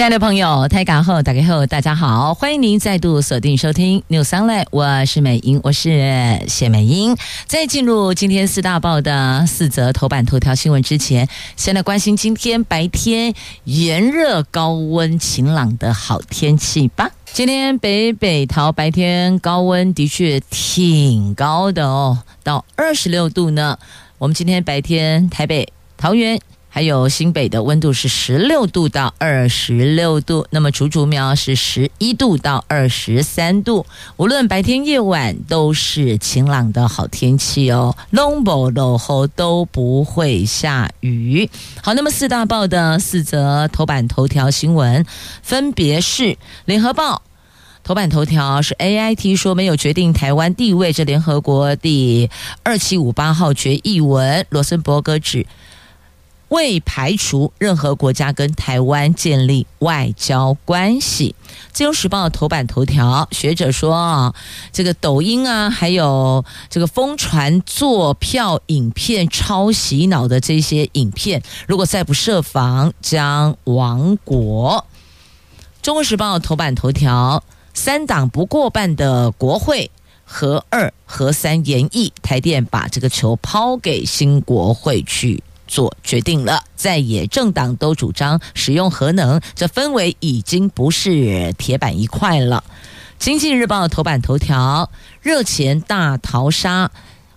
亲爱的朋友，台港后打开后，大家好，欢迎您再度锁定收听 New Sun 我是美英，我是谢美英。在进入今天四大报的四则头版头条新闻之前，先来关心今天白天炎热、高温、晴朗的好天气吧。今天北北桃白天高温的确挺高的哦，到二十六度呢。我们今天白天台北、桃园。还有新北的温度是十六度到二十六度，那么竹竹苗是十一度到二十三度。无论白天夜晚都是晴朗的好天气哦，拢无落雨都不会下雨。好，那么四大报的四则头版头条新闻，分别是联合报头版头条是 AIT 说没有决定台湾地位，这联合国第二七五八号决议文，罗森伯格指。未排除任何国家跟台湾建立外交关系。自由时报头版头条，学者说啊，这个抖音啊，还有这个疯传作票影片、超洗脑的这些影片，如果再不设防，将亡国。中国时报头版头条，三党不过半的国会，和二和三研议，台电把这个球抛给新国会去。做决定了，在野政党都主张使用核能，这氛围已经不是铁板一块了。经济日报头版头条：热钱大逃杀，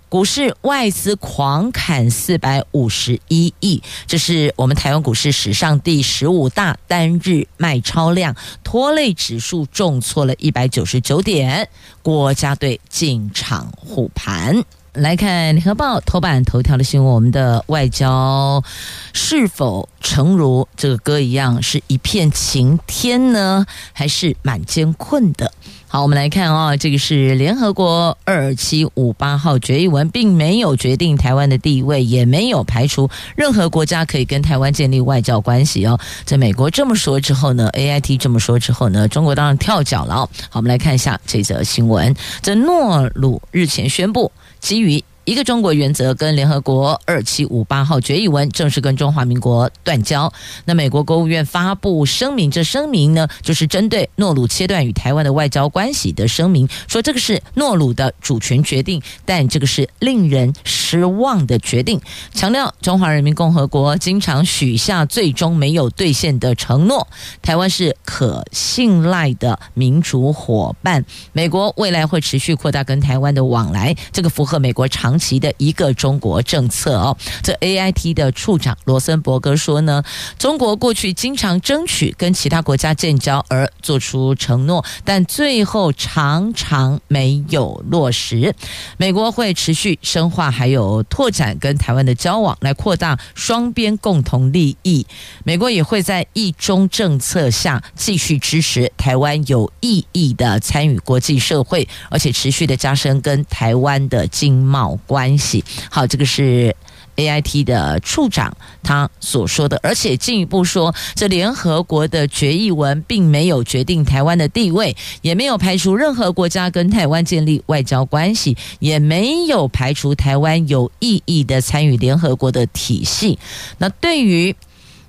股市外资狂砍四百五十一亿，这是我们台湾股市史上第十五大单日卖超量，拖累指数重挫了一百九十九点。国家队进场护盘。来看联合报头版头条的新闻，我们的外交是否诚如这个歌一样，是一片晴天呢，还是满肩困的？好，我们来看啊、哦，这个是联合国二七五八号决议文，并没有决定台湾的地位，也没有排除任何国家可以跟台湾建立外交关系哦。在美国这么说之后呢，AIT 这么说之后呢，中国当然跳脚了。好，我们来看一下这则新闻，这诺鲁日前宣布。基于一个中国原则，跟联合国二七五八号决议文正式跟中华民国断交。那美国国务院发布声明，这声明呢，就是针对诺鲁切断与台湾的外交关系的声明，说这个是诺鲁的主权决定，但这个是令人失望的决定，强调中华人民共和国经常许下最终没有兑现的承诺，台湾是可信赖的民主伙伴，美国未来会持续扩大跟台湾的往来，这个符合。美国长长期的一个中国政策哦，这 AIT 的处长罗森伯格说呢，中国过去经常争取跟其他国家建交而做出承诺，但最后常常没有落实。美国会持续深化还有拓展跟台湾的交往，来扩大双边共同利益。美国也会在一中政策下继续支持台湾有意义的参与国际社会，而且持续的加深跟台湾的。经贸关系，好，这个是 AIT 的处长他所说的，而且进一步说，这联合国的决议文并没有决定台湾的地位，也没有排除任何国家跟台湾建立外交关系，也没有排除台湾有意义的参与联合国的体系。那对于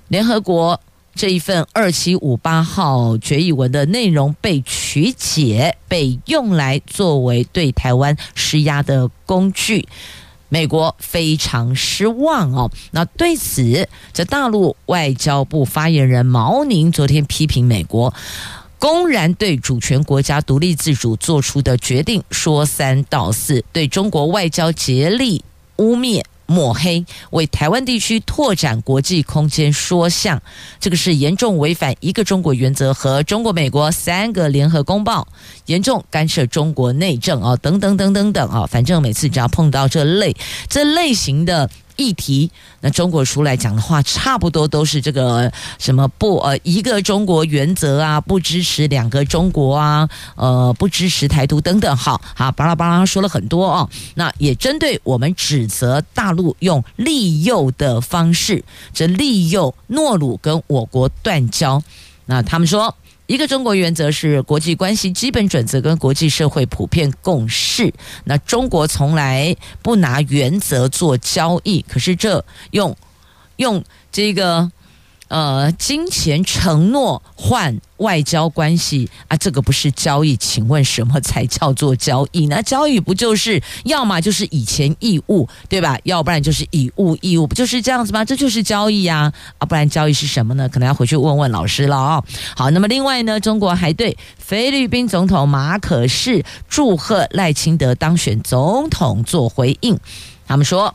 联合国。这一份二七五八号决议文的内容被曲解，被用来作为对台湾施压的工具，美国非常失望哦。那对此，这大陆外交部发言人毛宁昨天批评美国公然对主权国家独立自主做出的决定说三道四，对中国外交竭力污蔑。抹黑，为台湾地区拓展国际空间说项，这个是严重违反一个中国原则和中国、美国三个联合公报，严重干涉中国内政啊，等等等等等啊，反正每次只要碰到这类这类型的议题，那中国出来讲的话，差不多都是这个什么不呃一个中国原则啊，不支持两个中国啊，呃不支持台独等等，好，好巴拉巴拉说了很多哦。那也针对我们指责大陆用利诱的方式，这利诱诺鲁跟我国断交，那他们说。一个中国原则是国际关系基本准则跟国际社会普遍共识。那中国从来不拿原则做交易，可是这用用这个。呃，金钱承诺换外交关系啊，这个不是交易，请问什么才叫做交易呢？交易不就是要么就是以钱易物，对吧？要不然就是以物易物，不就是这样子吗？这就是交易啊！啊，不然交易是什么呢？可能要回去问问老师了啊、哦。好，那么另外呢，中国还对菲律宾总统马可仕祝贺赖清德当选总统做回应，他们说。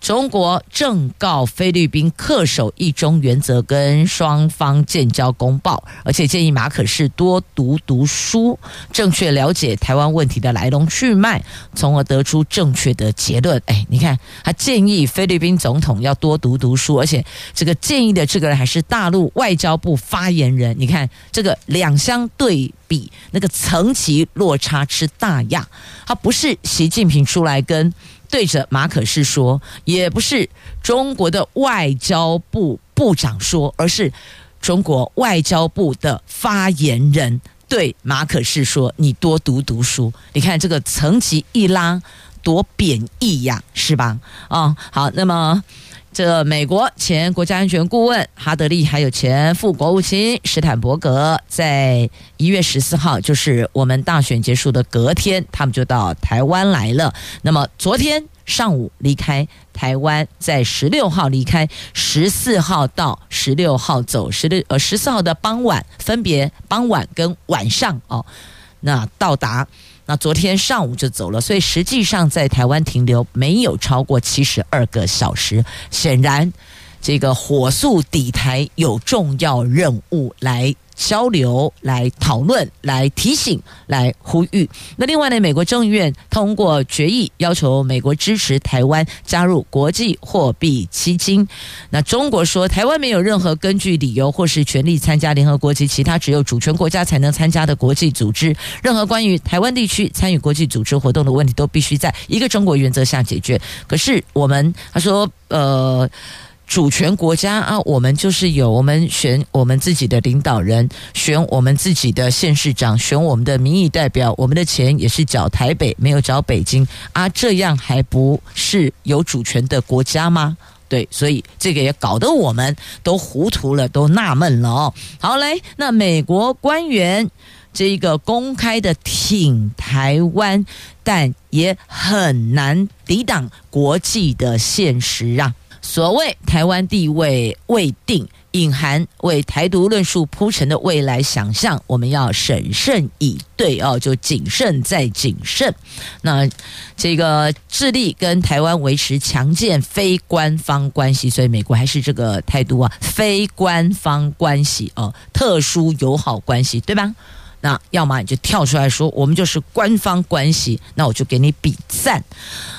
中国正告菲律宾恪守一中原则，跟双方建交公报，而且建议马可是多读读书，正确了解台湾问题的来龙去脉，从而得出正确的结论。哎，你看，他建议菲律宾总统要多读读书，而且这个建议的这个人还是大陆外交部发言人。你看，这个两相对比，那个层级落差之大呀，他不是习近平出来跟。对着马可是说，也不是中国的外交部部长说，而是中国外交部的发言人对马可是说：“你多读读书。”你看这个层级一拉，多贬义呀，是吧？啊、好，那么。这美国前国家安全顾问哈德利，还有前副国务卿史坦伯格，在一月十四号，就是我们大选结束的隔天，他们就到台湾来了。那么昨天上午离开台湾，在十六号离开，十四号到十六号走，十六呃十四号的傍晚，分别傍晚跟晚上哦，那到达。那昨天上午就走了，所以实际上在台湾停留没有超过七十二个小时。显然，这个火速抵台有重要任务来。交流、来讨论、来提醒、来呼吁。那另外呢，美国众议院通过决议，要求美国支持台湾加入国际货币基金。那中国说，台湾没有任何根据、理由或是权利参加联合国及其他只有主权国家才能参加的国际组织。任何关于台湾地区参与国际组织活动的问题，都必须在一个中国原则下解决。可是我们，他说，呃。主权国家啊，我们就是有我们选我们自己的领导人，选我们自己的县市长，选我们的民意代表，我们的钱也是缴台北，没有缴北京啊，这样还不是有主权的国家吗？对，所以这个也搞得我们都糊涂了，都纳闷了哦。好嘞，那美国官员这一个公开的挺台湾，但也很难抵挡国际的现实啊。所谓台湾地位未定，隐含为台独论述铺陈的未来想象，我们要审慎以对哦，就谨慎再谨慎。那这个致力跟台湾维持强健非官方关系，所以美国还是这个态度啊，非官方关系哦，特殊友好关系，对吧？那要么你就跳出来说，我们就是官方关系，那我就给你比赞。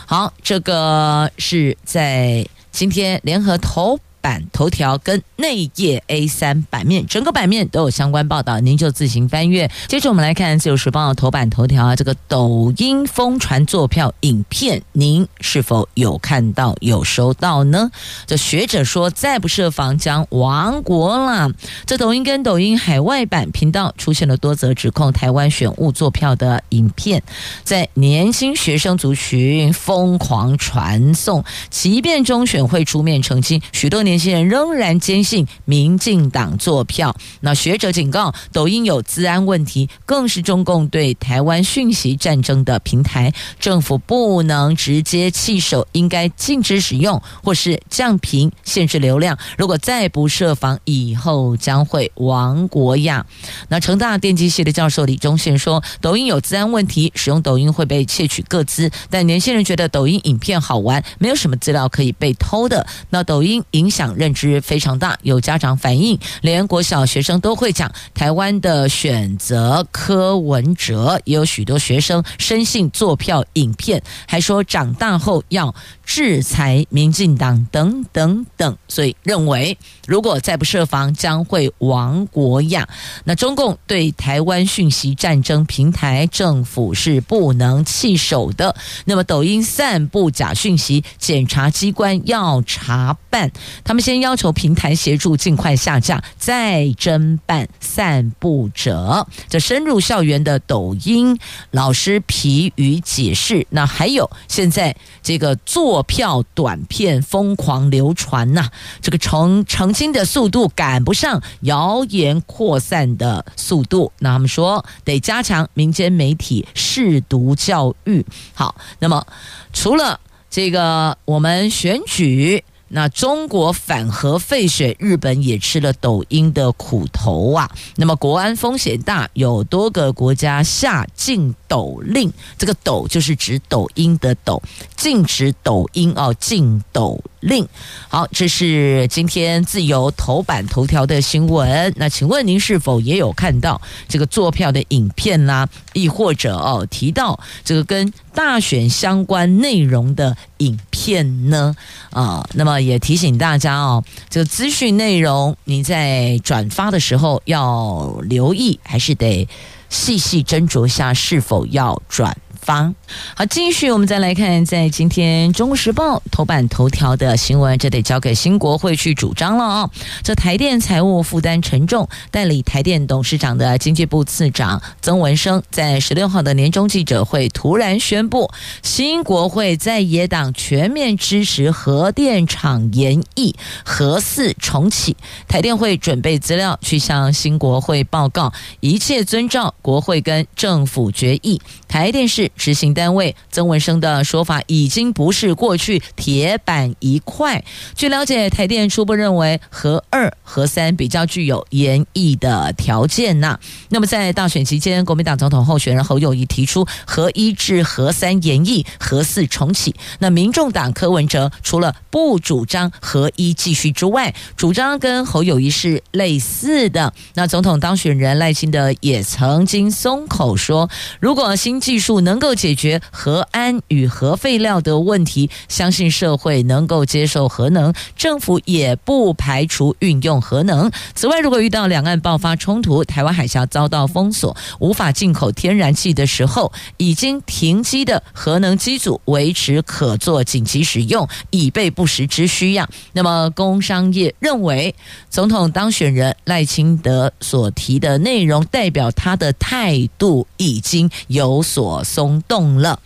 好，这个是在。今天联合头版头条跟内页 A 三版面，整个版面都有相关报道，您就自行翻阅。接着我们来看《自由时报》头版头条啊，这个抖音疯传作票影片，您是否有看到、有收到呢？这学者说，再不设防将亡国了。这抖音跟抖音海外版频道出现了多则指控台湾选务作票的影片，在年轻学生族群疯狂传送，即便中选会出面澄清，许多年。年轻人仍然坚信民进党做票。那学者警告，抖音有治安问题，更是中共对台湾讯息战争的平台。政府不能直接弃守，应该禁止使用，或是降频、限制流量。如果再不设防，以后将会亡国呀。那成大电机系的教授李忠宪说，抖音有治安问题，使用抖音会被窃取个资。但年轻人觉得抖音影片好玩，没有什么资料可以被偷的。那抖音影响。讲认知非常大。有家长反映，连国小学生都会讲台湾的选择柯文哲，也有许多学生深信坐票影片，还说长大后要制裁民进党等等等，所以认为如果再不设防，将会亡国呀。那中共对台湾讯息战争平台，政府是不能弃守的。那么抖音散布假讯息，检察机关要查办，他们先要求平台协助尽快下架，再侦办散布者。这深入校园的抖音老师疲于解释。那还有现在这个做票短片疯狂流传呐、这个澄澄清的速度赶不上谣言扩散的速度。那他们说得加强民间媒体识读教育。好，那么除了这个我们选举。那中国反核废水，日本也吃了抖音的苦头啊。那么国安风险大，有多个国家下禁抖令，这个“抖”就是指抖音的“抖”，禁止抖音哦，禁抖令。好，这是今天自由头版头条的新闻。那请问您是否也有看到这个坐票的影片啦？亦或者哦提到这个跟大选相关内容的影片呢？啊，那么也提醒大家哦，这个资讯内容你在转发的时候要留意，还是得细细斟酌下是否要转。方好，继续我们再来看，在今天《中国时报》头版头条的新闻，这得交给新国会去主张了哦。这台电财务负担沉重，代理台电董事长的经济部次长曾文生在十六号的年终记者会突然宣布，新国会在野党全面支持核电厂延役、核四重启，台电会准备资料去向新国会报告，一切遵照国会跟政府决议。台电是执行单位，曾文生的说法已经不是过去铁板一块。据了解，台电初步认为核二、核三比较具有延役的条件呐。那么在大选期间，国民党总统候选人侯友谊提出核一至核三延役、核四重启。那民众党柯文哲除了不主张核一继续之外，主张跟侯友谊是类似的。那总统当选人赖清德也曾经松口说，如果新技术能够解决核安与核废料的问题，相信社会能够接受核能，政府也不排除运用核能。此外，如果遇到两岸爆发冲突，台湾海峡遭到封锁，无法进口天然气的时候，已经停机的核能机组维持可做紧急使用，以备不时之需要。那么，工商业认为，总统当选人赖清德所提的内容，代表他的态度已经有所松动了。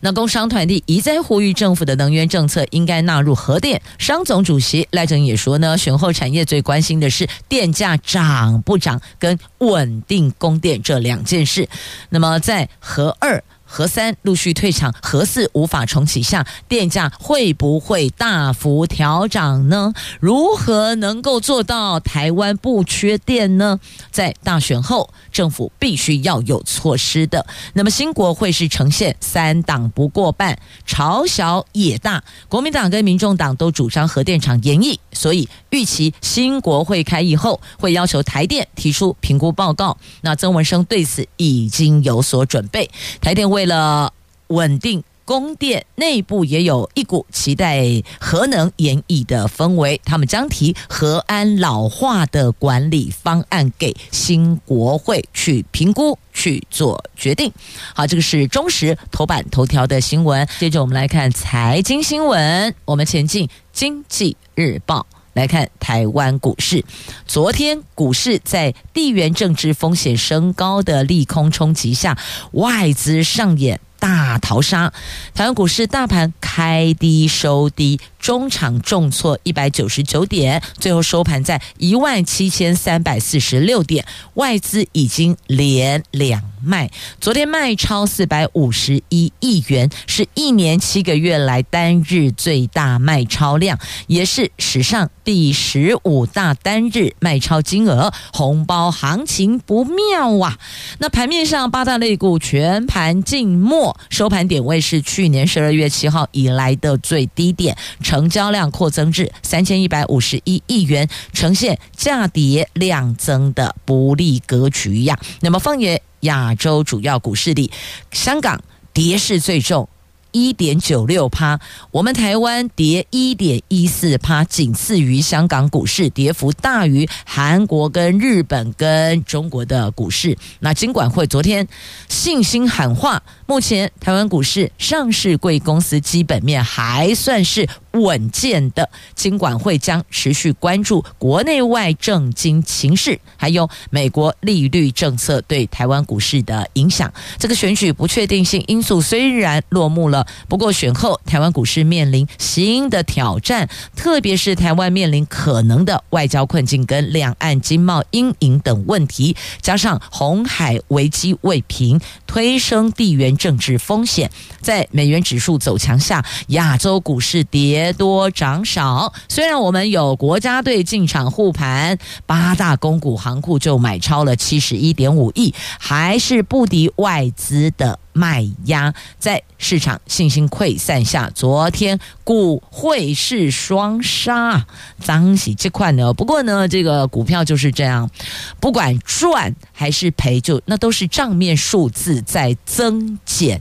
那工商团体一再呼吁政府的能源政策应该纳入核电。商总主席赖正也说呢，选后产业最关心的是电价涨不涨跟稳定供电这两件事。那么在核二。核三陆续退场，核四无法重启下，电价会不会大幅调涨呢？如何能够做到台湾不缺电呢？在大选后，政府必须要有措施的。那么新国会是呈现三党不过半，朝小野大，国民党跟民众党都主张核电厂延役，所以预期新国会开议后会要求台电提出评估报告。那曾文生对此已经有所准备，台电为了稳定供电，内部也有一股期待核能延役的氛围。他们将提核安老化的管理方案给新国会去评估、去做决定。好，这个是中时头版头条的新闻。接着我们来看财经新闻。我们前进经济日报来看台湾股市。昨天股市在地缘政治风险升高的利空冲击下，外资上演大逃杀。台湾股市大盘开低收低，中场重挫一百九十九点，最后收盘在一万七千三百四十六点。外资已经连两卖，昨天卖超四百五十一亿元，是一年七个月来单日最大卖超量，也是史上第十五大单日卖超金额。红包行情不妙啊！那盘面上八大类股全盘静默，收盘点位是去年十二月七号以来的最低点，成交量扩增至三千一百五十一亿元，呈现价跌量增的不利格局呀。那么，放眼亚洲主要股市里，香港跌势最重。一点九六趴，我们台湾跌一点一四趴，仅次于香港股市，跌幅大于韩国跟日本跟中国的股市。那金管会昨天信心喊话，目前台湾股市上市贵公司基本面还算是稳健的，金管会将持续关注国内外政经情势，还有美国利率政策对台湾股市的影响。这个选举不确定性因素虽然落幕了，不过选后台湾股市面临新的挑战，特别是台湾面临可能的外交困境跟两岸经贸阴影等问题，加上红海危机未平，推升地缘政治风险。在美元指数走强下，亚洲股市跌。多涨少，虽然我们有国家队进场护盘，八大公股行库就买超了七十一点五亿，还是不敌外资的卖压，在市场信心溃散下，昨天股汇市双杀，脏喜这块呢。不过呢，这个股票就是这样，不管赚还是赔，就那都是账面数字在增减，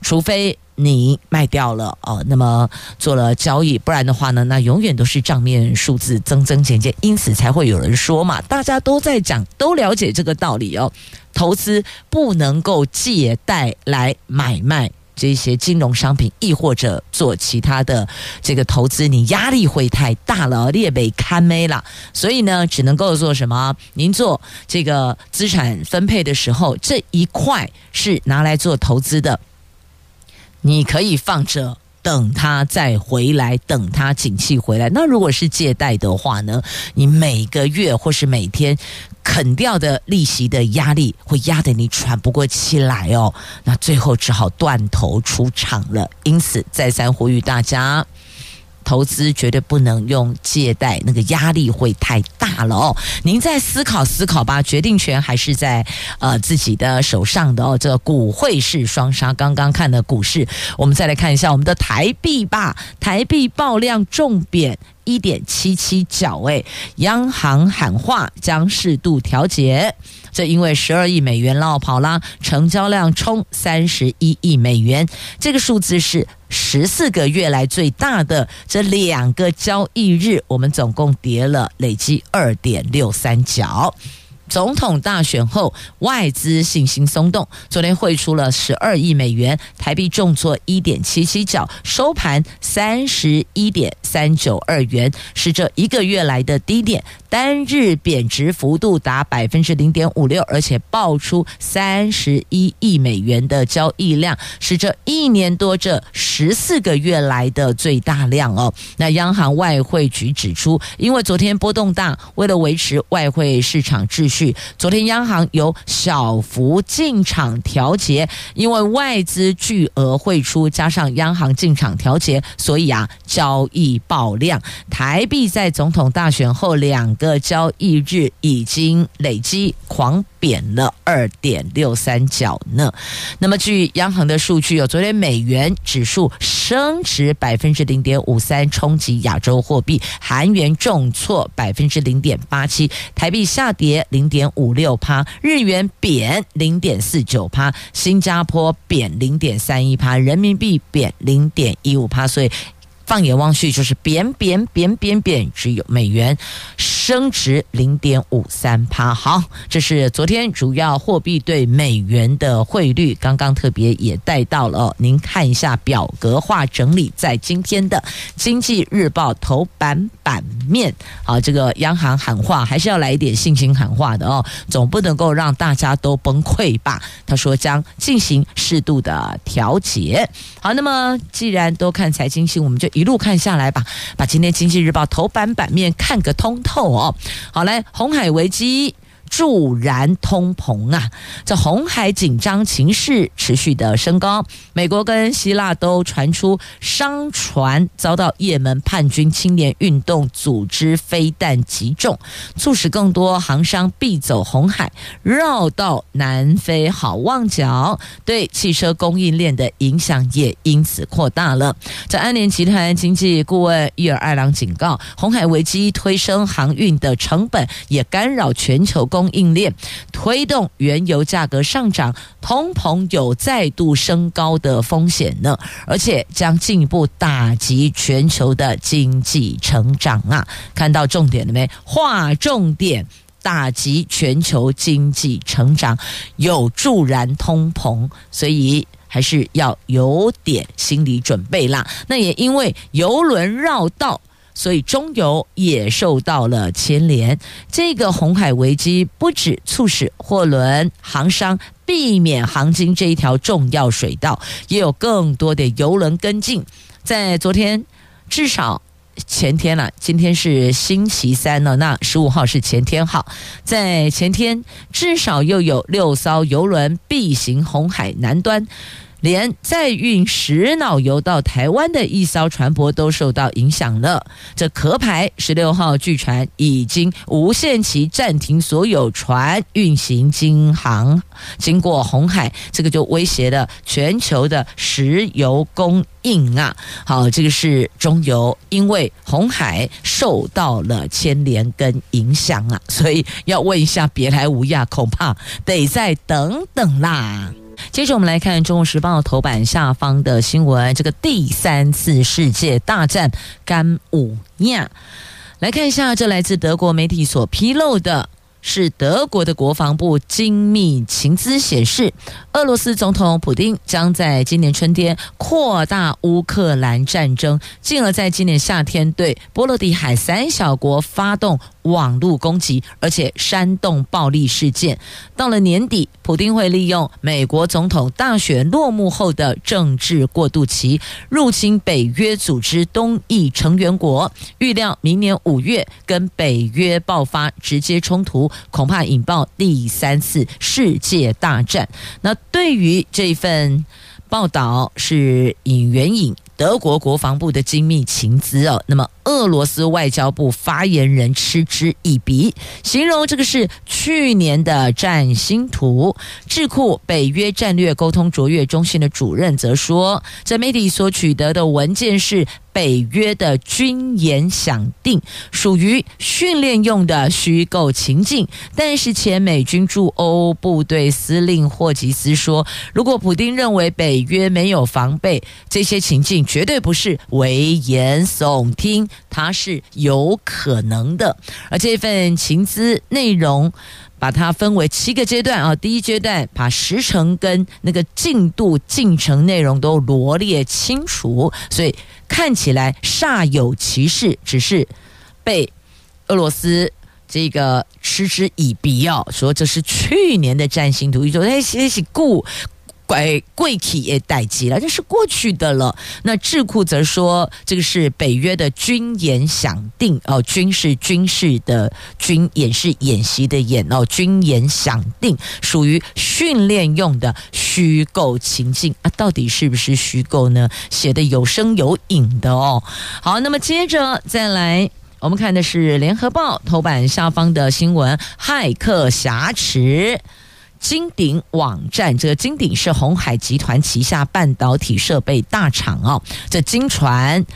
除非。你卖掉了哦，那么做了交易，不然的话呢，那永远都是账面数字增增减减，因此才会有人说嘛，大家都在讲，都了解这个道理哦。投资不能够借贷来买卖这些金融商品，亦或者做其他的这个投资，你压力会太大了，列被看没了。所以呢，只能够做什么？您做这个资产分配的时候，这一块是拿来做投资的。你可以放着，等他再回来，等他景气回来。那如果是借贷的话呢？你每个月或是每天啃掉的利息的压力，会压得你喘不过气来哦。那最后只好断头出场了。因此，再三呼吁大家。投资绝对不能用借贷，那个压力会太大了哦。您再思考思考吧，决定权还是在呃自己的手上的哦。这个股汇市双杀，刚刚看的股市，我们再来看一下我们的台币吧。台币爆量重贬一点七七角，位，央行喊话将适度调节。这因为十二亿美元落跑啦，成交量冲三十一亿美元，这个数字是十四个月来最大的。这两个交易日，我们总共跌了累计二点六三角。总统大选后，外资信心松动，昨天汇出了十二亿美元，台币重挫一点七七角，收盘三十一点三九二元，是这一个月来的低点，单日贬值幅度达百分之零点五六，而且爆出三十一亿美元的交易量，是这一年多这十四个月来的最大量哦。那央行外汇局指出，因为昨天波动大，为了维持外汇市场秩序。昨天央行有小幅进场调节，因为外资巨额汇出，加上央行进场调节，所以啊，交易爆量。台币在总统大选后两个交易日已经累积狂贬了二点六三角呢。那么据央行的数据，有昨天美元指数升值百分之零点五三，冲击亚洲货币；韩元重挫百分之零点八七，台币下跌零点五六趴，日元贬零点四九趴，新加坡贬零点三一趴，人民币贬零点一五趴，所以。放眼望去，就是贬贬贬贬贬，只有美元升值零点五三趴。好，这是昨天主要货币对美元的汇率。刚刚特别也带到了，您看一下表格化整理在今天的《经济日报》头版版面。啊，这个央行喊话还是要来一点信心喊话的哦，总不能够让大家都崩溃吧？他说将进行适度的调节。好，那么既然都看财经新闻，我们就。一路看下来吧，把今天《经济日报》头版版面看个通透哦。好，来，红海危机助燃通膨啊！这红海紧张情势持续的升高，美国跟希腊都传出商船遭到也门叛军青年运动组织飞弹击中，促使更多航商避走红海，绕道南非好望角，对汽车供应链的影响也因此扩大了。这安联集团经济顾问伊尔艾朗警告，红海危机推升航运的成本，也干扰全球供供应链，推动原油价格上涨，通膨有再度升高的风险呢，而且将进一步打击全球的经济成长啊！看到重点了没？划重点，打击全球经济成长，有助燃通膨，所以还是要有点心理准备啦。那也因为油轮绕道。所以中油也受到了牵连。这个红海危机不止促使货轮航商避免航经这一条重要水道，也有更多的油轮跟进。在昨天，至少前天了，今天是星期三了，那十五号是前天号。在前天，至少又有六艘油轮避行红海南端。连载运石脑油到台湾的一艘船舶都受到影响了。这壳牌十六号据传已经无限期暂停所有船运行经航经过红海，这个就威胁了全球的石油供应啊。好，这个是中油，因为红海受到了牵连跟影响啊，所以要问一下别来无恙，恐怕得再等等啦。接着我们来看《中国时报》头版下方的新闻，这个第三次世界大战干五亚。来看一下，这来自德国媒体所披露的。是德国的国防部精密情资显示，俄罗斯总统普丁将在今年春天扩大乌克兰战争，进而在今年夏天对波罗的海三小国发动网络攻击，而且煽动暴力事件。到了年底，普丁会利用美国总统大选落幕后的政治过渡期，入侵北约组织东翼成员国，预料明年五月跟北约爆发直接冲突。恐怕引爆第三次世界大战。那对于这份报道是引援引德国国防部的精密情资哦。那么俄罗斯外交部发言人嗤之以鼻，形容这个是去年的占星图。智库北约战略沟通卓越中心的主任则说，这媒体所取得的文件是。北约的军演响定属于训练用的虚构情境，但是前美军驻欧部队司令霍吉斯说，如果普丁认为北约没有防备，这些情境绝对不是危言耸听，它是有可能的。而这份情资内容。把它分为七个阶段啊，第一阶段把时程跟那个进度进程内容都罗列清楚，所以看起来煞有其事，只是被俄罗斯这个嗤之以鼻哦，说这是去年的占星图，说哎，这是故。怪贵体也待机了，这是过去的了。那智库则说，这个是北约的军演响定哦，军事军事的军演是演习的演哦，军演响定属于训练用的虚构情境啊，到底是不是虚构呢？写的有声有影的哦。好，那么接着再来，我们看的是联合报头版下方的新闻：骇客挟持。金鼎网站，这个金鼎是鸿海集团旗下半导体设备大厂哦。这金船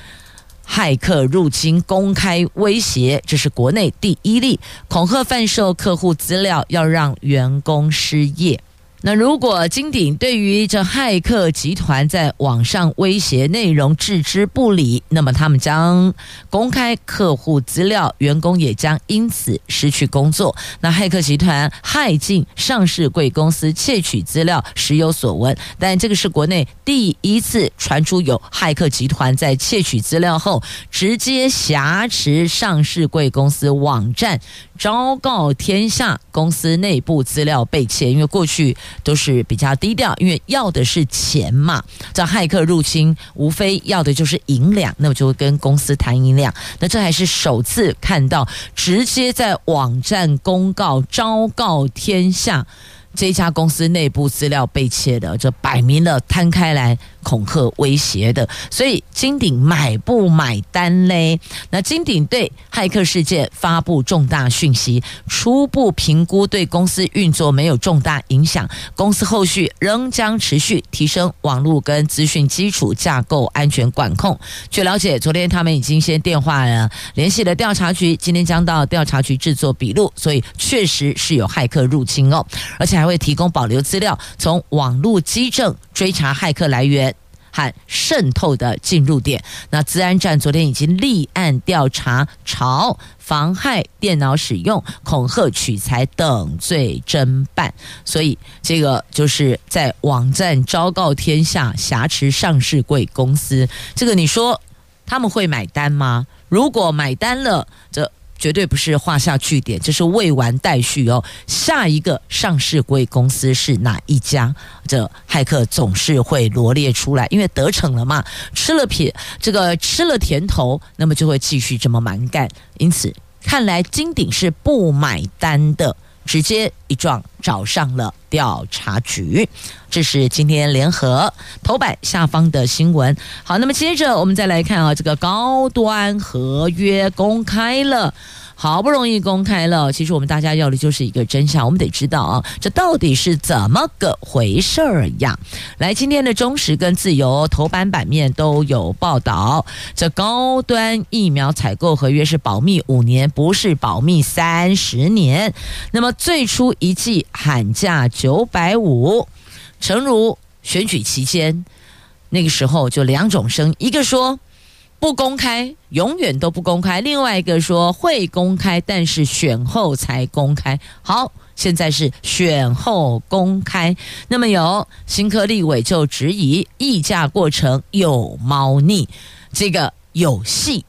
骇客入侵，公开威胁，这是国内第一例恐吓贩售客户资料，要让员工失业。那如果金鼎对于这骇客集团在网上威胁内容置之不理，那么他们将公开客户资料，员工也将因此失去工作。那骇客集团骇进上市贵公司窃取资料，时有所闻，但这个是国内第一次传出有骇客集团在窃取资料后，直接挟持上市贵公司网站，昭告天下公司内部资料被窃。因为过去。都是比较低调，因为要的是钱嘛。这骇客入侵，无非要的就是银两，那我就跟公司谈银两。那这还是首次看到直接在网站公告，昭告天下。这家公司内部资料被窃的，这摆明了摊开来恐吓威胁的，所以金鼎买不买单嘞？那金鼎对骇客事件发布重大讯息，初步评估对公司运作没有重大影响，公司后续仍将持续提升网络跟资讯基础架构安全管控。据了解，昨天他们已经先电话了联系了调查局，今天将到调查局制作笔录，所以确实是有骇客入侵哦，而且还。会提供保留资料，从网络机证追查骇客来源和渗透的进入点。那治安站昨天已经立案调查，朝妨害电脑使用、恐吓取财等罪侦办。所以这个就是在网站昭告天下，挟持上市贵公司。这个你说他们会买单吗？如果买单了，这。绝对不是画下句点，这是未完待续哦。下一个上市贵公司是哪一家？这骇客总是会罗列出来，因为得逞了嘛，吃了撇这个吃了甜头，那么就会继续这么蛮干。因此，看来金鼎是不买单的。直接一撞找上了调查局，这是今天联合头版下方的新闻。好，那么接着我们再来看啊，这个高端合约公开了。好不容易公开了，其实我们大家要的就是一个真相，我们得知道啊，这到底是怎么个回事儿呀？来，今天的中时跟自由头版版面都有报道，这高端疫苗采购合约是保密五年，不是保密三十年。那么最初一季喊价九百五，诚如选举期间那个时候就两种声，一个说。不公开，永远都不公开。另外一个说会公开，但是选后才公开。好，现在是选后公开。那么有新科立委就质疑议价过程有猫腻，这个有戏。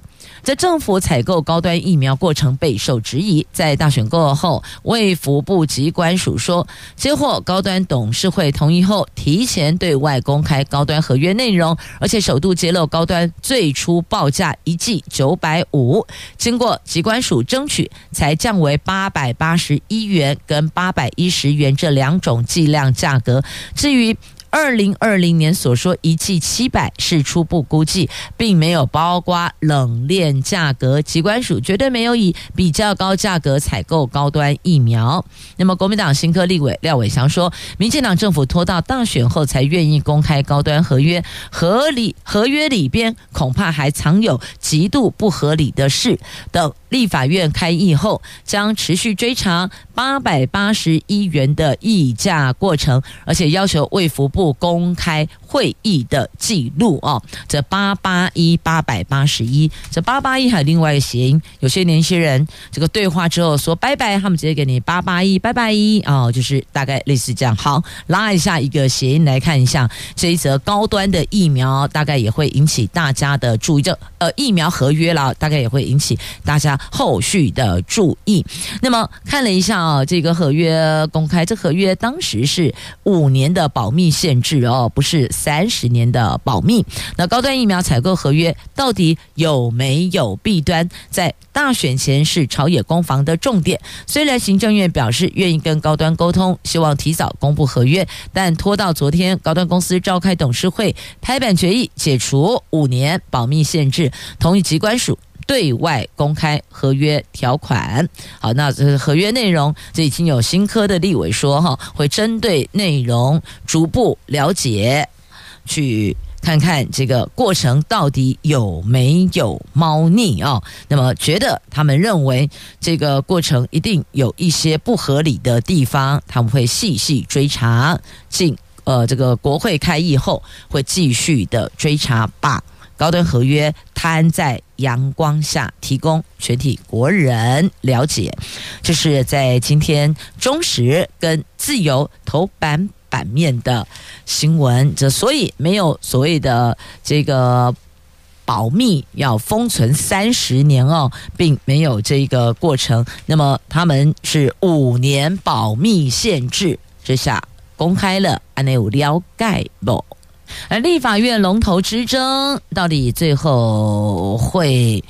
在政府采购高端疫苗过程备受质疑，在大选过后，卫福部机关署说，接获高端董事会同意后，提前对外公开高端合约内容，而且首度揭露高端最初报价一剂九百五，经过机关署争取，才降为八百八十一元跟八百一十元这两种剂量价格。至于二零二零年所说一剂七百是初步估计，并没有包括冷链价格。机关署绝对没有以比较高价格采购高端疫苗。那么，国民党新科立委廖伟翔说，民进党政府拖到大选后才愿意公开高端合约，合理合约里边恐怕还藏有极度不合理的事等。立法院开议后，将持续追查八百八十一元的议价过程，而且要求卫福部公开会议的记录哦。这八八一八百八十一，这八八一还有另外一个谐音，有些年轻人这个对话之后说拜拜，他们直接给你八八一拜拜一哦，就是大概类似这样。好，拉一下一个谐音来看一下这一则高端的疫苗，大概也会引起大家的注意。这呃疫苗合约了，大概也会引起大家。后续的注意，那么看了一下啊，这个合约公开，这合约当时是五年的保密限制哦，不是三十年的保密。那高端疫苗采购合约到底有没有弊端，在大选前是朝野攻防的重点。虽然行政院表示愿意跟高端沟通，希望提早公布合约，但拖到昨天，高端公司召开董事会，拍板决议解除五年保密限制，同意机关署。对外公开合约条款，好，那这合约内容，这已经有新科的立委说哈，会针对内容逐步了解，去看看这个过程到底有没有猫腻啊？那么觉得他们认为这个过程一定有一些不合理的地方，他们会细细追查，进呃这个国会开议后会继续的追查吧。高端合约摊在阳光下，提供全体国人了解。这是在今天中时跟自由头版版面的新闻。这所以没有所谓的这个保密要封存三十年哦，并没有这个过程。那么他们是五年保密限制之下。公开了，安内有了解不？而立法院龙头之争，到底最后会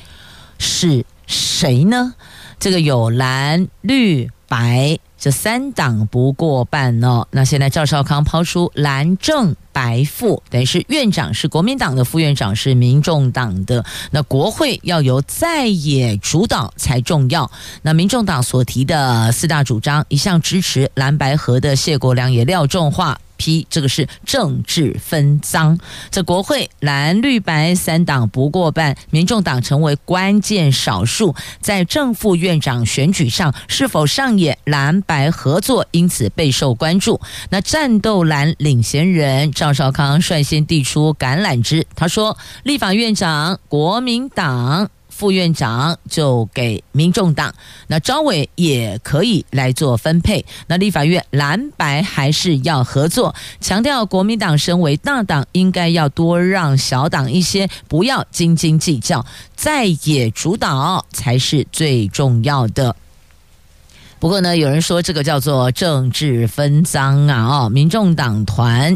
是谁呢？这个有蓝绿白这三党不过半哦。那现在赵少康抛出蓝正白副，等于是院长是国民党的，副院长是民众党的。那国会要由在野主导才重要。那民众党所提的四大主张，一向支持蓝白合的谢国梁也料重话。批这个是政治分赃，这国会蓝绿白三党不过半，民众党成为关键少数，在正副院长选举上是否上演蓝白合作，因此备受关注。那战斗蓝领衔人赵少康率先递出橄榄枝，他说：“立法院长国民党。”副院长就给民众党，那召委也可以来做分配。那立法院蓝白还是要合作，强调国民党身为大党，应该要多让小党一些，不要斤斤计较，在野主导才是最重要的。不过呢，有人说这个叫做政治分赃啊，哦，民众党团。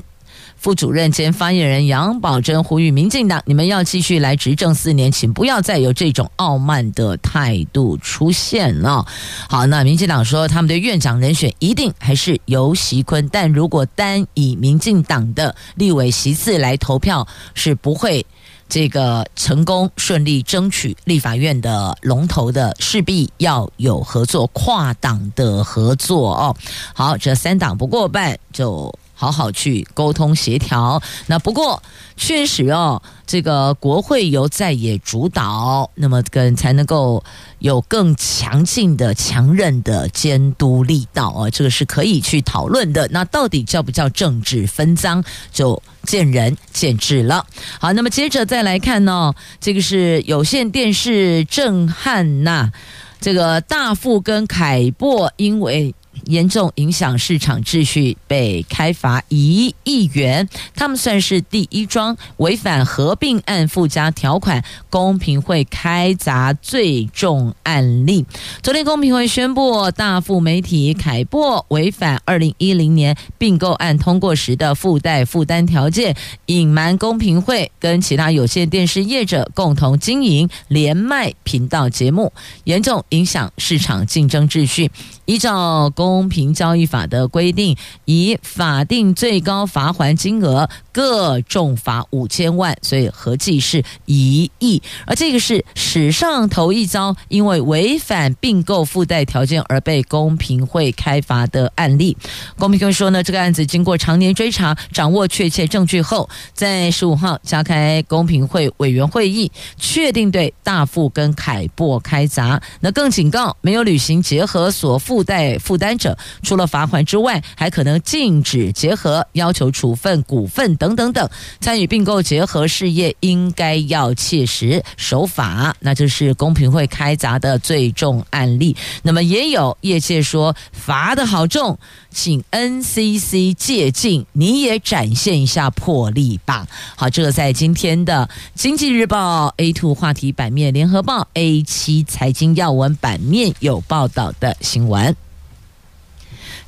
副主任兼发言人杨宝珍呼吁民进党：你们要继续来执政四年，请不要再有这种傲慢的态度出现了。好，那民进党说他们的院长人选一定还是游锡坤，但如果单以民进党的立委席次来投票，是不会这个成功顺利争取立法院的龙头的，势必要有合作，跨党的合作哦。好，这三党不过半就。好好去沟通协调。那不过确实哦，这个国会由在野主导，那么更才能够有更强劲的、强韧的监督力道啊，这个是可以去讨论的。那到底叫不叫政治分赃，就见仁见智了。好，那么接着再来看呢，这个是有线电视震撼呐，这个大富跟凯擘因为。严重影响市场秩序，被开罚一亿元。他们算是第一桩违反合并案附加条款，公平会开罚最重案例。昨天公平会宣布，大富媒体凯擘违反二零一零年并购案通过时的附带负担条件，隐瞒公平会跟其他有线电视业者共同经营连麦频道节目，严重影响市场竞争秩序。依照公公平交易法的规定，以法定最高罚锾金额各重罚五千万，所以合计是一亿。而这个是史上头一遭，因为违反并购附带条件而被公平会开罚的案例。公平会说呢，这个案子经过常年追查，掌握确切证据后，在十五号召开公平会委员会议，确定对大富跟凯擘开罚。那更警告，没有履行结合所。附带负担者除了罚款之外，还可能禁止结合、要求处分股份等等等。参与并购结合事业，应该要切实守法。那这是公平会开闸的最重案例。那么也有业界说罚得好重，请 NCC 借镜，你也展现一下魄力吧。好，这个在今天的经济日报 A two 话题版面，联合报 A 七财经要闻版面有报道的新闻。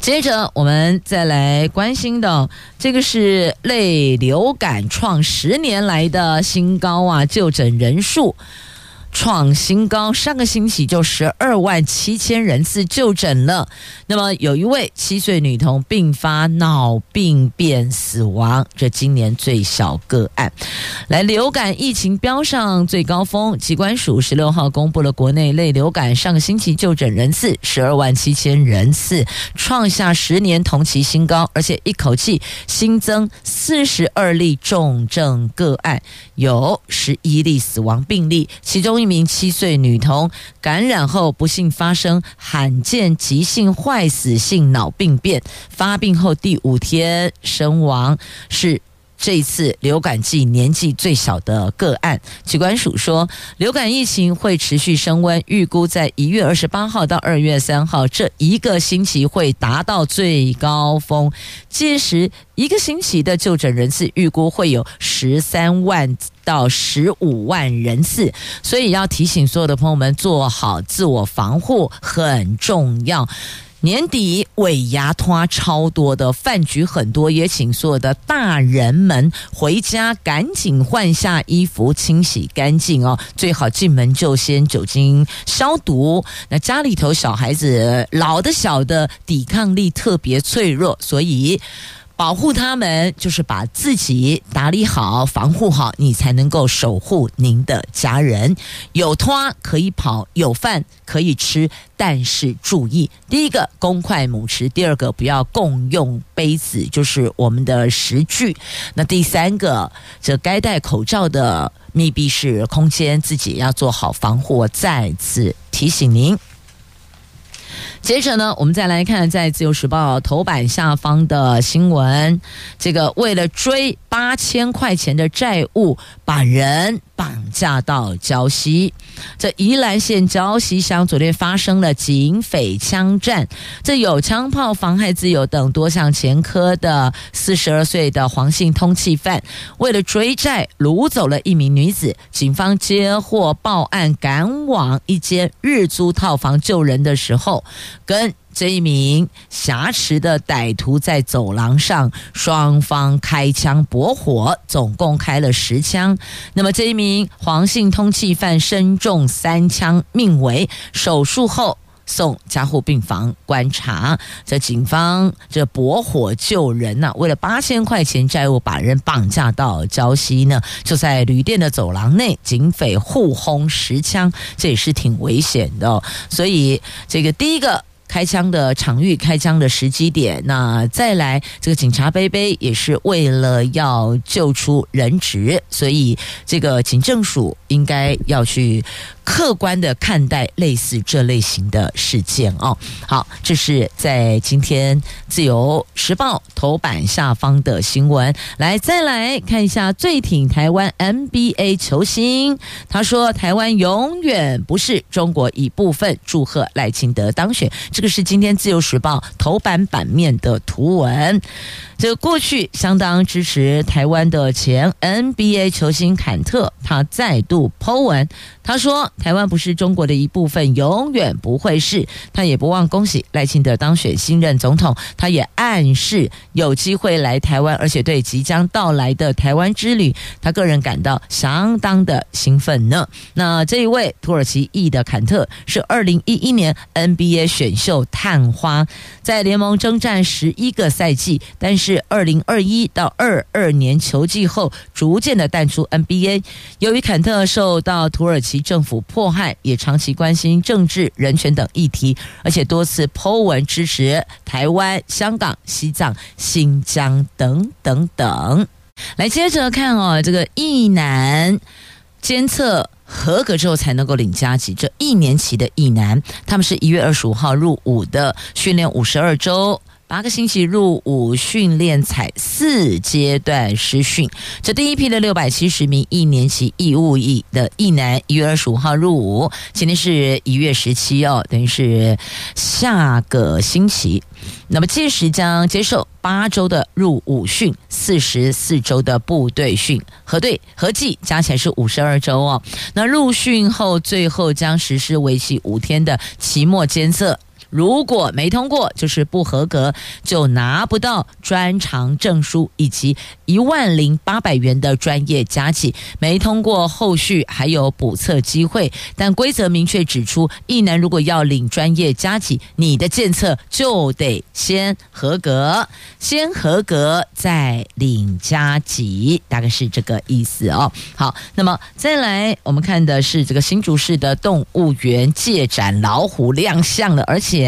接着，我们再来关心的，这个是类流感创十年来的新高啊，就诊人数。创新高，上个星期就十二万七千人次就诊了。那么有一位七岁女童并发脑病变死亡，这今年最小个案。来，流感疫情飙上最高峰，机关署十六号公布了国内类流感上个星期就诊人次十二万七千人次，创下十年同期新高，而且一口气新增四十二例重症个案，有十一例死亡病例，其中。一名七岁女童感染后不幸发生罕见急性坏死性脑病变，发病后第五天身亡，是这一次流感季年纪最小的个案。疾管署说，流感疫情会持续升温，预估在一月二十八号到二月三号这一个星期会达到最高峰，届时一个星期的就诊人次预估会有十三万到十五万人次，所以要提醒所有的朋友们做好自我防护很重要。年底尾牙拖超多的饭局很多，也请所有的大人们回家赶紧换下衣服，清洗干净哦，最好进门就先酒精消毒。那家里头小孩子、老的、小的，抵抗力特别脆弱，所以。保护他们，就是把自己打理好、防护好，你才能够守护您的家人。有拖可以跑，有饭可以吃，但是注意：第一个，公筷母匙；第二个，不要共用杯子，就是我们的食具。那第三个，这该戴口罩的密闭式空间，自己要做好防护。再次提醒您。接着呢，我们再来看在《自由时报》头版下方的新闻。这个为了追八千块钱的债务，把人绑架到礁溪。这宜兰县礁溪乡昨天发生了警匪枪战，这有枪炮妨害自由等多项前科的四十二岁的黄姓通缉犯，为了追债掳走了一名女子。警方接获报案，赶往一间日租套房救人的时候。跟这一名挟持的歹徒在走廊上，双方开枪驳火，总共开了十枪。那么这一名黄姓通缉犯身中三枪，命危，手术后送加护病房观察。这警方这驳火救人呐、为了八千块钱债务，把人绑架到礁溪呢，就在旅店的走廊内，警匪互轰十枪，这也是挺危险的、所以这个第一个。开枪的场域，开枪的时机点，那再来这个警察杯杯也是为了要救出人质，所以这个警政署应该要去。客观的看待类似这类型的事件哦。好，这是在今天《自由时报》头版下方的新闻。来，再来看一下最挺台湾 NBA 球星，他说：“台湾永远不是中国一部分。”祝贺赖清德当选。这个是今天《自由时报》头版版面的图文。这过去相当支持台湾的前 NBA 球星坎特，他再度 Po 文，他说：“台湾不是中国的一部分，永远不会是。”他也不忘恭喜赖清德当选新任总统，他也暗示有机会来台湾，而且对即将到来的台湾之旅，他个人感到相当的兴奋呢。那这一位土耳其裔的坎特是二零一一年 NBA 选秀探花，在联盟征战十一个赛季，但是。是二零二一到二二年球季后，逐渐的淡出 NBA。由于坎特受到土耳其政府迫害，也长期关心政治、人权等议题，而且多次 Po 文支持台湾、香港、西藏、新疆等等等。来接着看哦，这个役男监测合格之后才能够领加级，这一年期的役男，他们是一月二十五号入伍的，训练五十二周。八个星期入伍训练，采四阶段实训。这第一批的六百七十名一年期义务役的役男，一月二十五号入伍，今天是一月十七哦，等于是下个星期。那么届时将接受八周的入伍训，四十四周的部队训，核对合计加起来是五十二周哦。那入训后，最后将实施为期五天的期末监测。如果没通过，就是不合格，就拿不到专长证书以及一万零八百元的专业加起。没通过，后续还有补测机会。但规则明确指出，一男如果要领专业加起，你的检测就得先合格，先合格再领加给，大概是这个意思哦。好，那么再来，我们看的是这个新竹市的动物园借展老虎亮相了，而且。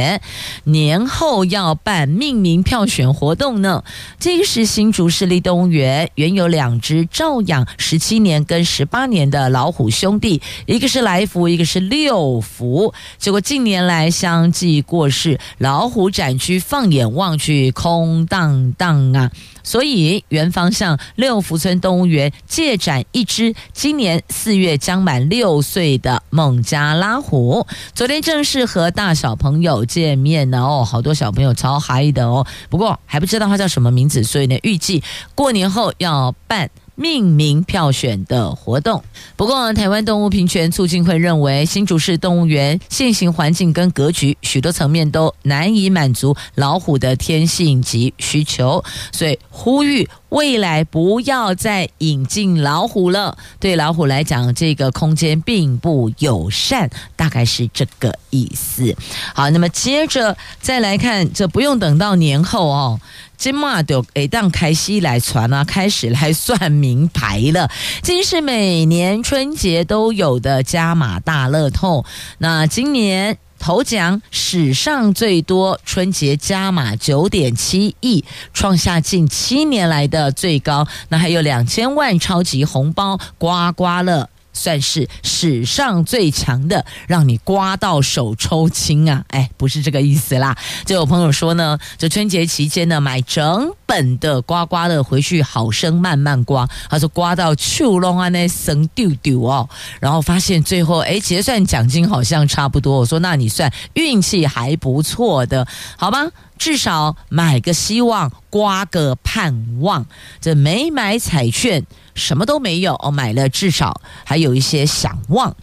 年后要办命名票选活动呢。这个是新竹市立动物园原有两只照养十七年跟十八年的老虎兄弟，一个是来福，一个是六福。结果近年来相继过世，老虎展区放眼望去空荡荡啊。所以，园方向六福村动物园借展一只今年四月将满六岁的孟加拉虎。昨天正式和大小朋友见面呢，哦，好多小朋友超嗨的哦。不过还不知道它叫什么名字，所以呢，预计过年后要办命名票选的活动。不过，台湾动物平权促进会认为，新竹市动物园现行环境跟格局许多层面都难以满足老虎的天性及需求，所以呼吁未来不要再引进老虎了。对老虎来讲，这个空间并不友善，大概是这个意思。好，那么接着再来看，这不用等到年后哦。今嘛就诶，当开西来传啊，开始来算名牌了。今是每年春节都有的加码大乐透。那今年头奖史上最多，春节加码九点七亿，创下近七年来的最高。那还有两千万超级红包，刮刮乐。算是史上最强的，让你刮到手抽筋啊！哎，不是这个意思啦。就有朋友说呢，这春节期间呢，买整本的刮刮乐回去，好生慢慢刮。他说刮到手拢啊那神丢丢哦，然后发现最后哎结算奖金好像差不多。我说那你算运气还不错的，好吧？至少买个希望，刮个盼望。这没买彩券。什么都没有哦，买了至少还有一些想望。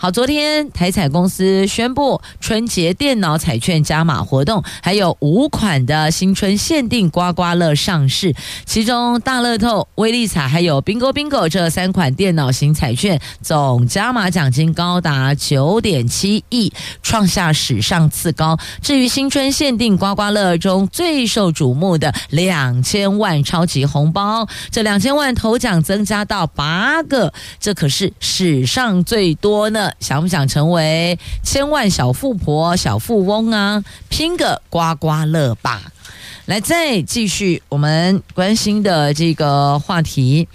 好，昨天台彩公司宣布春节电脑彩券加码活动，还有五款的新春限定刮刮乐上市，其中大乐透、威力彩还有 Bingo Bingo 这三款电脑型彩券总加码奖金高达九点七亿，创下史上次高。至于新春限定刮刮乐中最受瞩目的两千万超级红包，这两千万头奖增加到八个，这可是史上最多呢。想不想成为千万小富婆、小富翁啊？拼个刮刮乐吧！来，再继续我们关心的这个话题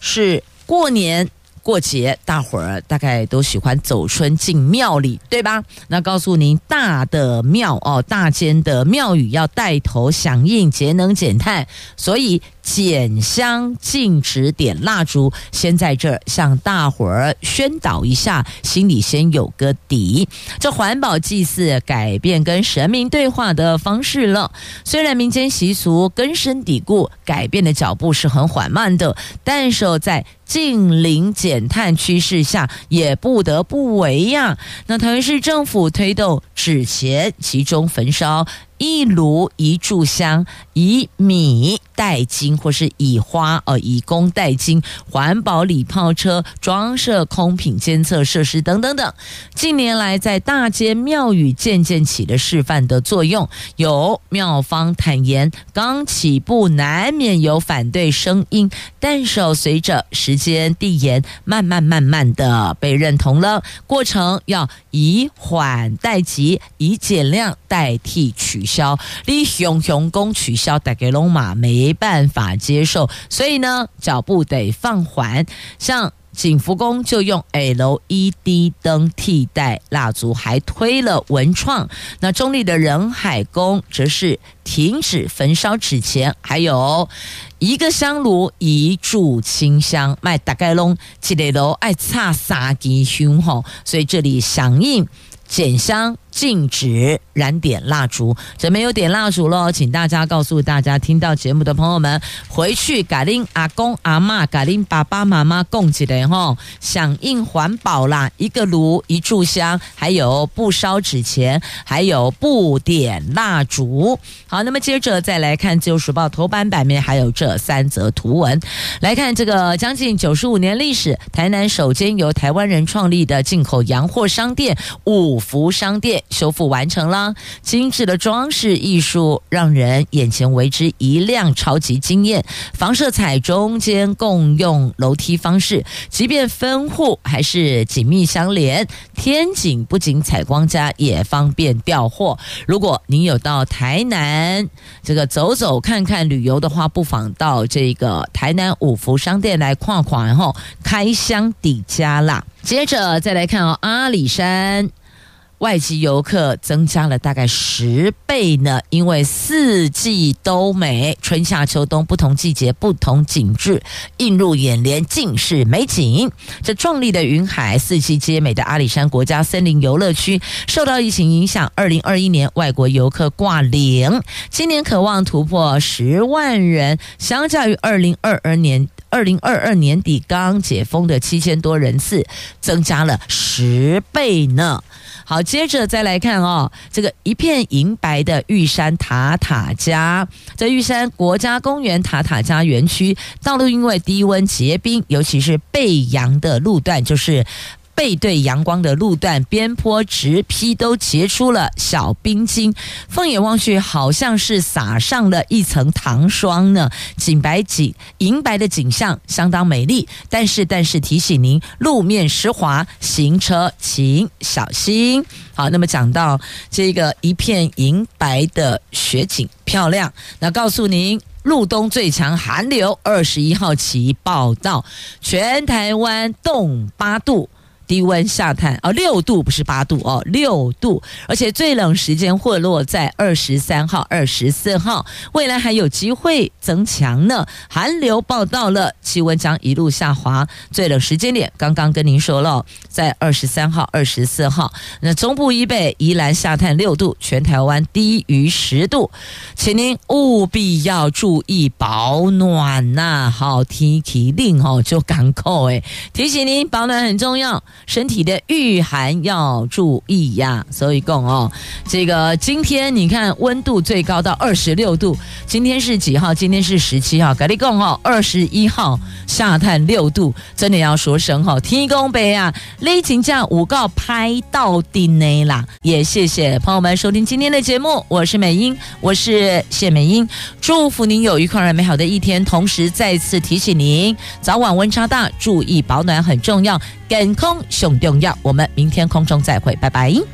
是过年过节，大伙儿大概都喜欢走春进庙里，对吧？那告诉您，大的庙哦，大间的庙宇要带头响应节能减碳，所以。减香禁止点蜡烛，先在这儿向大伙儿宣导一下，心里先有个底。这环保祭祀改变跟神明对话的方式了。虽然民间习俗根深蒂固，改变的脚步是很缓慢的，但是在近零减碳趋势下，也不得不为呀。那台湾市政府推动纸钱集中焚烧。一炉一炷香，以米代金，或是以花呃以工代金，环保礼炮车装设空品监测设施等等等。近年来，在大街庙宇渐渐起了示范的作用。有庙方坦言，刚起步难免有反对声音，但是随着时间递延，慢慢慢慢的被认同了。过程要以缓代急，以减量代替取消。你熊熊公取消，大给龙马没办法接受，所以呢，脚步得放缓。像景福宫就用 LED 灯替代蜡烛，还推了文创。那中立的仁海宫则是停止焚烧纸钱，还有一个香炉一炷清香，卖大概拢一个都爱差三支香吼，所以这里响应减香。禁止燃点蜡烛，这没有点蜡烛喽，请大家告诉大家，听到节目的朋友们，回去改令阿公阿妈，改令爸爸妈妈供起来吼，响应环保啦，一个炉一炷香，还有不烧纸钱，还有不点蜡烛。好，那么接着再来看《自由时报》头版版面，还有这三则图文，来看这个将近九十五年历史，台南首间由台湾人创立的进口洋货商店五福商店。修复完成了，精致的装饰艺术让人眼前为之一亮，超级惊艳。房舍彩中间共用楼梯方式，即便分户还是紧密相连。天井不仅采光佳，也方便调货。如果您有到台南这个走走看看旅游的话，不妨到这个台南五福商店来逛逛，然后开箱抵佳啦。接着再来看哦，阿里山。外籍游客增加了大概十倍呢，因为四季都美，春夏秋冬不同季节不同景致，映入眼帘尽是美景。这壮丽的云海，四季皆美的阿里山国家森林游乐区，受到疫情影响，二零二一年外国游客挂零，今年可望突破十万人，相较于二零二二年。二零二二年底刚解封的七千多人次，增加了十倍呢。好，接着再来看哦，这个一片银白的玉山塔塔加，在玉山国家公园塔塔加园区，道路因为低温结冰，尤其是背阳的路段，就是。背对阳光的路段，边坡直劈都结出了小冰晶，放眼望去，好像是撒上了一层糖霜呢。景白景银白的景象相当美丽，但是但是提醒您，路面湿滑，行车请小心。好，那么讲到这个一片银白的雪景漂亮，那告诉您，入冬最强寒流二十一号起报道，全台湾冻八度。低温下探哦，六度不是八度哦，六度，而且最冷时间会落在二十三号、二十四号，未来还有机会增强呢。寒流报到了，气温将一路下滑，最冷时间点刚刚跟您说了，在二十三号、二十四号。那中部以北宜兰下探六度，全台湾低于十度，请您务必要注意保暖呐、好，天气令哦，就赶扣诶，提醒您保暖很重要。身体的御寒要注意呀，所以共哦，这个今天你看温度最高到二十六度，今天是几号？今天是十七号，格力共哦，二十一号下探六度，真的要说声哈，天公伯啊，雷晴假五告拍到顶内啦，也谢谢朋友们收听今天的节目，我是美英，我是谢美英，祝福您有愉快而美好的一天，同时再次提醒您，早晚温差大，注意保暖很重要。健康上重要，我们明天空中再会，拜拜。